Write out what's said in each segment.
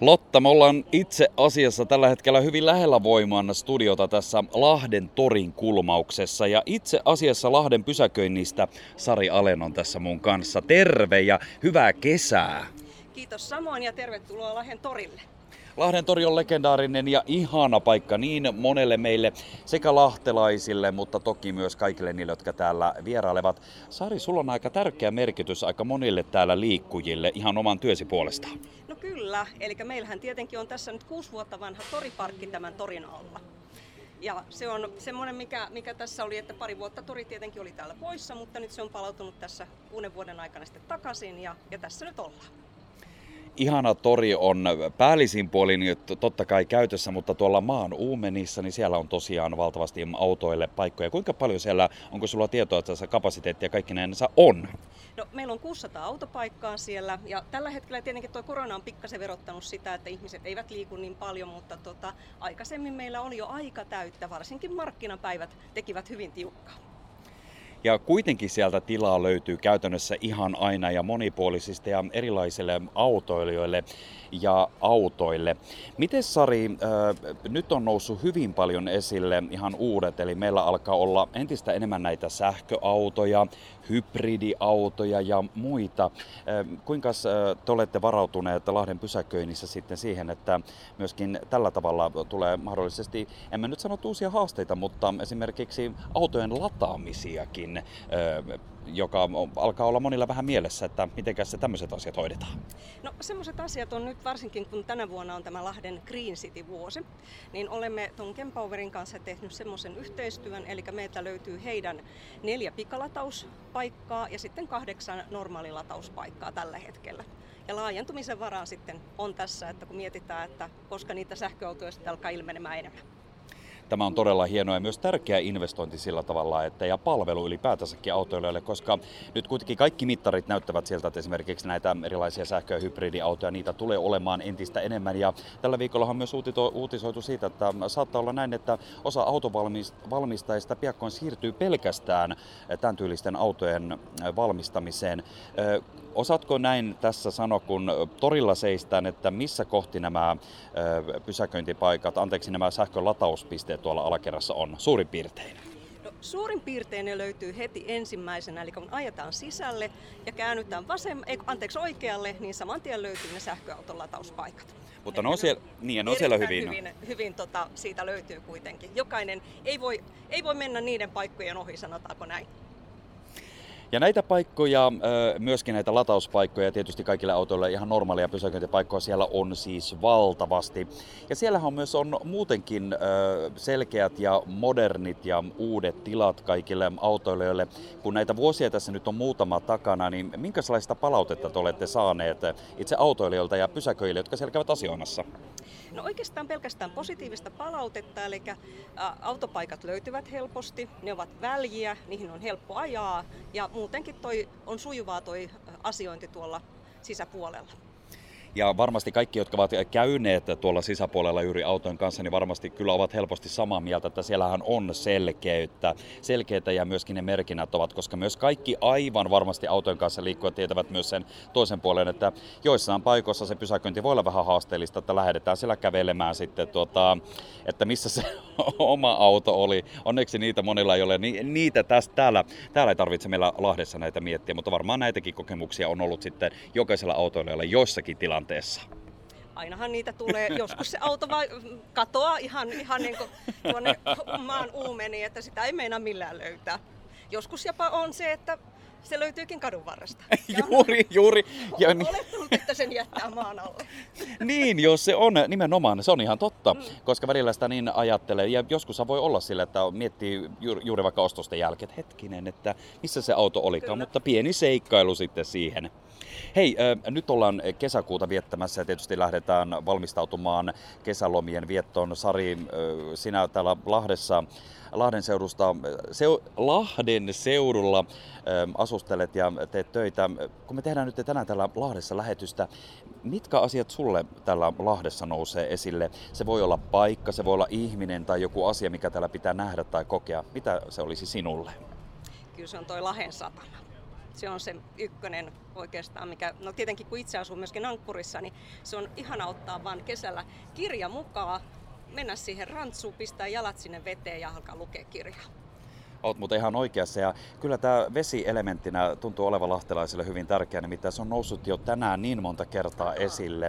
Lotta, me ollaan itse asiassa tällä hetkellä hyvin lähellä Voimaan studiota tässä Lahden torin kulmauksessa. Ja itse asiassa Lahden pysäköinnistä Sari Alen on tässä mun kanssa. Terve ja hyvää kesää! Kiitos samoin ja tervetuloa Lahden torille. Lahden tori on legendaarinen ja ihana paikka niin monelle meille sekä lahtelaisille, mutta toki myös kaikille niille, jotka täällä vierailevat. Sari, sulla on aika tärkeä merkitys aika monille täällä liikkujille ihan oman työsi puolesta. No kyllä, eli meillähän tietenkin on tässä nyt kuusi vuotta vanha toriparkki tämän torin alla. Ja se on semmoinen, mikä, mikä tässä oli, että pari vuotta tori tietenkin oli täällä poissa, mutta nyt se on palautunut tässä uuden vuoden aikana sitten takaisin ja, ja tässä nyt ollaan ihana tori on päällisin puolin totta kai käytössä, mutta tuolla maan uumenissa, niin siellä on tosiaan valtavasti autoille paikkoja. Kuinka paljon siellä, onko sulla tietoa, että se kapasiteettia kaikki näinsä on? No, meillä on 600 autopaikkaa siellä ja tällä hetkellä tietenkin tuo korona on pikkasen verottanut sitä, että ihmiset eivät liiku niin paljon, mutta tota, aikaisemmin meillä oli jo aika täyttä, varsinkin markkinapäivät tekivät hyvin tiukkaa. Ja kuitenkin sieltä tilaa löytyy käytännössä ihan aina ja monipuolisista ja erilaisille autoilijoille ja autoille. Miten Sari, äh, nyt on noussut hyvin paljon esille ihan uudet, eli meillä alkaa olla entistä enemmän näitä sähköautoja, hybridiautoja ja muita. Äh, kuinka äh, te olette varautuneet Lahden pysäköinnissä sitten siihen, että myöskin tällä tavalla tulee mahdollisesti, en mä nyt sano uusia haasteita, mutta esimerkiksi autojen lataamisiakin joka alkaa olla monilla vähän mielessä, että miten se tämmöiset asiat hoidetaan? No semmoiset asiat on nyt varsinkin, kun tänä vuonna on tämä Lahden Green City-vuosi, niin olemme tuon Kempowerin kanssa tehnyt semmoisen yhteistyön, eli meiltä löytyy heidän neljä pikalatauspaikkaa ja sitten kahdeksan normaalilatauspaikkaa tällä hetkellä. Ja laajentumisen varaa sitten on tässä, että kun mietitään, että koska niitä sähköautoja sitten alkaa ilmenemään enemmän. Tämä on todella hieno ja myös tärkeä investointi sillä tavalla, että ja palvelu ylipäätänsäkin autoilijoille, koska nyt kuitenkin kaikki mittarit näyttävät sieltä, että esimerkiksi näitä erilaisia sähkö- ja hybridiautoja, niitä tulee olemaan entistä enemmän. Ja tällä viikolla on myös uutisoitu siitä, että saattaa olla näin, että osa autovalmistajista piakkoin siirtyy pelkästään tämän tyylisten autojen valmistamiseen. Osaatko näin tässä sanoa, kun torilla seistään, että missä kohti nämä pysäköintipaikat, anteeksi nämä sähkölatauspisteet tuolla alakerrassa on suurin piirtein? No, suurin piirtein ne löytyy heti ensimmäisenä, eli kun ajetaan sisälle ja käännytään vasem, ei, anteeksi, oikealle, niin saman tien löytyy ne sähköauton latauspaikat. Mutta ne on siellä, niin, ne on siellä hyvin. Hyvin, hyvin tota, siitä löytyy kuitenkin. Jokainen ei voi, ei voi mennä niiden paikkojen ohi, sanotaanko näin. Ja näitä paikkoja, myöskin näitä latauspaikkoja, tietysti kaikille autoille ihan normaalia pysäköintipaikkoja siellä on siis valtavasti. Ja siellähän myös on muutenkin selkeät ja modernit ja uudet tilat kaikille autoilijoille. Kun näitä vuosia tässä nyt on muutama takana, niin minkälaista palautetta te olette saaneet itse autoilijoilta ja pysäköilijöiltä, jotka siellä käyvät asioimassa? No oikeastaan pelkästään positiivista palautetta, eli autopaikat löytyvät helposti, ne ovat väljiä, niihin on helppo ajaa ja muutenkin toi on sujuvaa toi asiointi tuolla sisäpuolella. Ja varmasti kaikki, jotka ovat käyneet tuolla sisäpuolella juuri autojen kanssa, niin varmasti kyllä ovat helposti samaa mieltä, että siellähän on selkeyttä, selkeitä ja myöskin ne merkinnät ovat, koska myös kaikki aivan varmasti autojen kanssa liikkujat tietävät myös sen toisen puolen, että joissain paikoissa se pysäköinti voi olla vähän haasteellista, että lähdetään siellä kävelemään sitten, tuota, että missä se oma auto oli. Onneksi niitä monilla ei ole, niitä tästä, täällä, täällä ei tarvitse meillä Lahdessa näitä miettiä, mutta varmaan näitäkin kokemuksia on ollut sitten jokaisella autoilijalla jossakin tilanteessa tilanteessa? Ainahan niitä tulee. Joskus se auto vai katoaa ihan, ihan niin tuonne maan uumeniin, että sitä ei meinaa millään löytää. Joskus jopa on se, että se löytyykin kadun varresta. juuri, juuri. Ja niin... Olettanut, että sen jättää maan alle. niin, jos se on nimenomaan, se on ihan totta, mm. koska välillä sitä niin ajattelee. Ja joskus voi olla sillä, että miettii juuri vaikka ostosten jälkeen, että hetkinen, että missä se auto olikaan, Kyllä. mutta pieni seikkailu sitten siihen. Hei, äh, nyt ollaan kesäkuuta viettämässä ja tietysti lähdetään valmistautumaan kesälomien viettoon. Sari, äh, sinä täällä Lahdessa, Lahden, seudusta, seu, Lahden seudulla äh, asustelet ja teet töitä. Kun me tehdään nyt tänään täällä Lahdessa lähetystä, mitkä asiat sulle täällä Lahdessa nousee esille? Se voi olla paikka, se voi olla ihminen tai joku asia, mikä täällä pitää nähdä tai kokea. Mitä se olisi sinulle? Kyllä se on toi Lahden satama Se on se ykkönen oikeastaan, mikä, no tietenkin kun itse asun myöskin Ankkurissa, niin se on ihana ottaa vaan kesällä kirja mukaan, mennä siihen rantsuun, pistää jalat sinne veteen ja alkaa lukea kirjaa. Olet muuten ihan oikeassa ja kyllä tämä vesi elementtinä tuntuu olevan lahtelaisille hyvin tärkeä, nimittäin se on noussut jo tänään niin monta kertaa esille.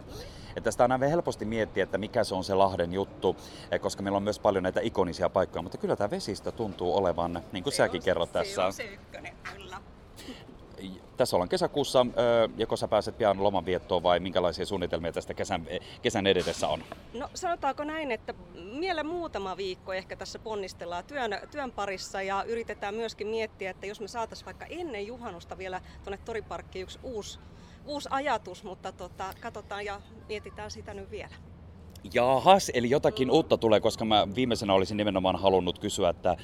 Että tästä on helposti miettiä, että mikä se on se Lahden juttu, eh, koska meillä on myös paljon näitä ikonisia paikkoja, mutta kyllä tämä vesistä tuntuu olevan, niin kuin se säkin kerrot se tässä. on se ykkönen. Tässä ollaan kesäkuussa, joko sä pääset pian lomanviettoon vai minkälaisia suunnitelmia tästä kesän, kesän edetessä on? No sanotaanko näin, että vielä muutama viikko ehkä tässä ponnistellaan työn, työn parissa ja yritetään myöskin miettiä, että jos me saataisiin vaikka ennen juhannusta vielä tuonne Toriparkkiin yksi uusi, uusi ajatus, mutta tota, katsotaan ja mietitään sitä nyt vielä. Jaahas, eli jotakin uutta tulee, koska mä viimeisenä olisin nimenomaan halunnut kysyä, että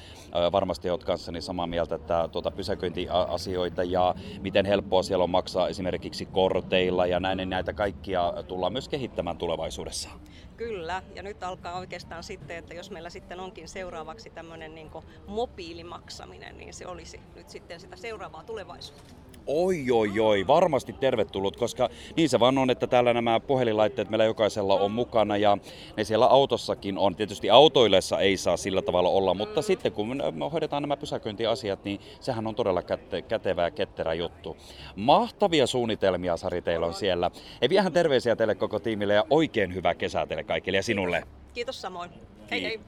varmasti olet kanssani samaa mieltä, että tuota pysäköintiasioita ja miten helppoa siellä on maksaa esimerkiksi korteilla ja näin, niin näitä kaikkia tullaan myös kehittämään tulevaisuudessa. Kyllä, ja nyt alkaa oikeastaan sitten, että jos meillä sitten onkin seuraavaksi tämmöinen niin mobiilimaksaminen, niin se olisi nyt sitten sitä seuraavaa tulevaisuutta. Oi, oi, oi, varmasti tervetullut, koska niin se vaan on, että täällä nämä puhelinlaitteet meillä jokaisella on mukana ja ne siellä autossakin on. Tietysti autoillessa ei saa sillä tavalla olla, mutta sitten kun me hoidetaan nämä pysäköintiasiat, niin sehän on todella käte- kätevä ja ketterä juttu. Mahtavia suunnitelmia, Sari, teillä on siellä. Ei vähän terveisiä teille koko tiimille ja oikein hyvää kesää teille kaikille ja sinulle. Kiitos samoin. Hei hei.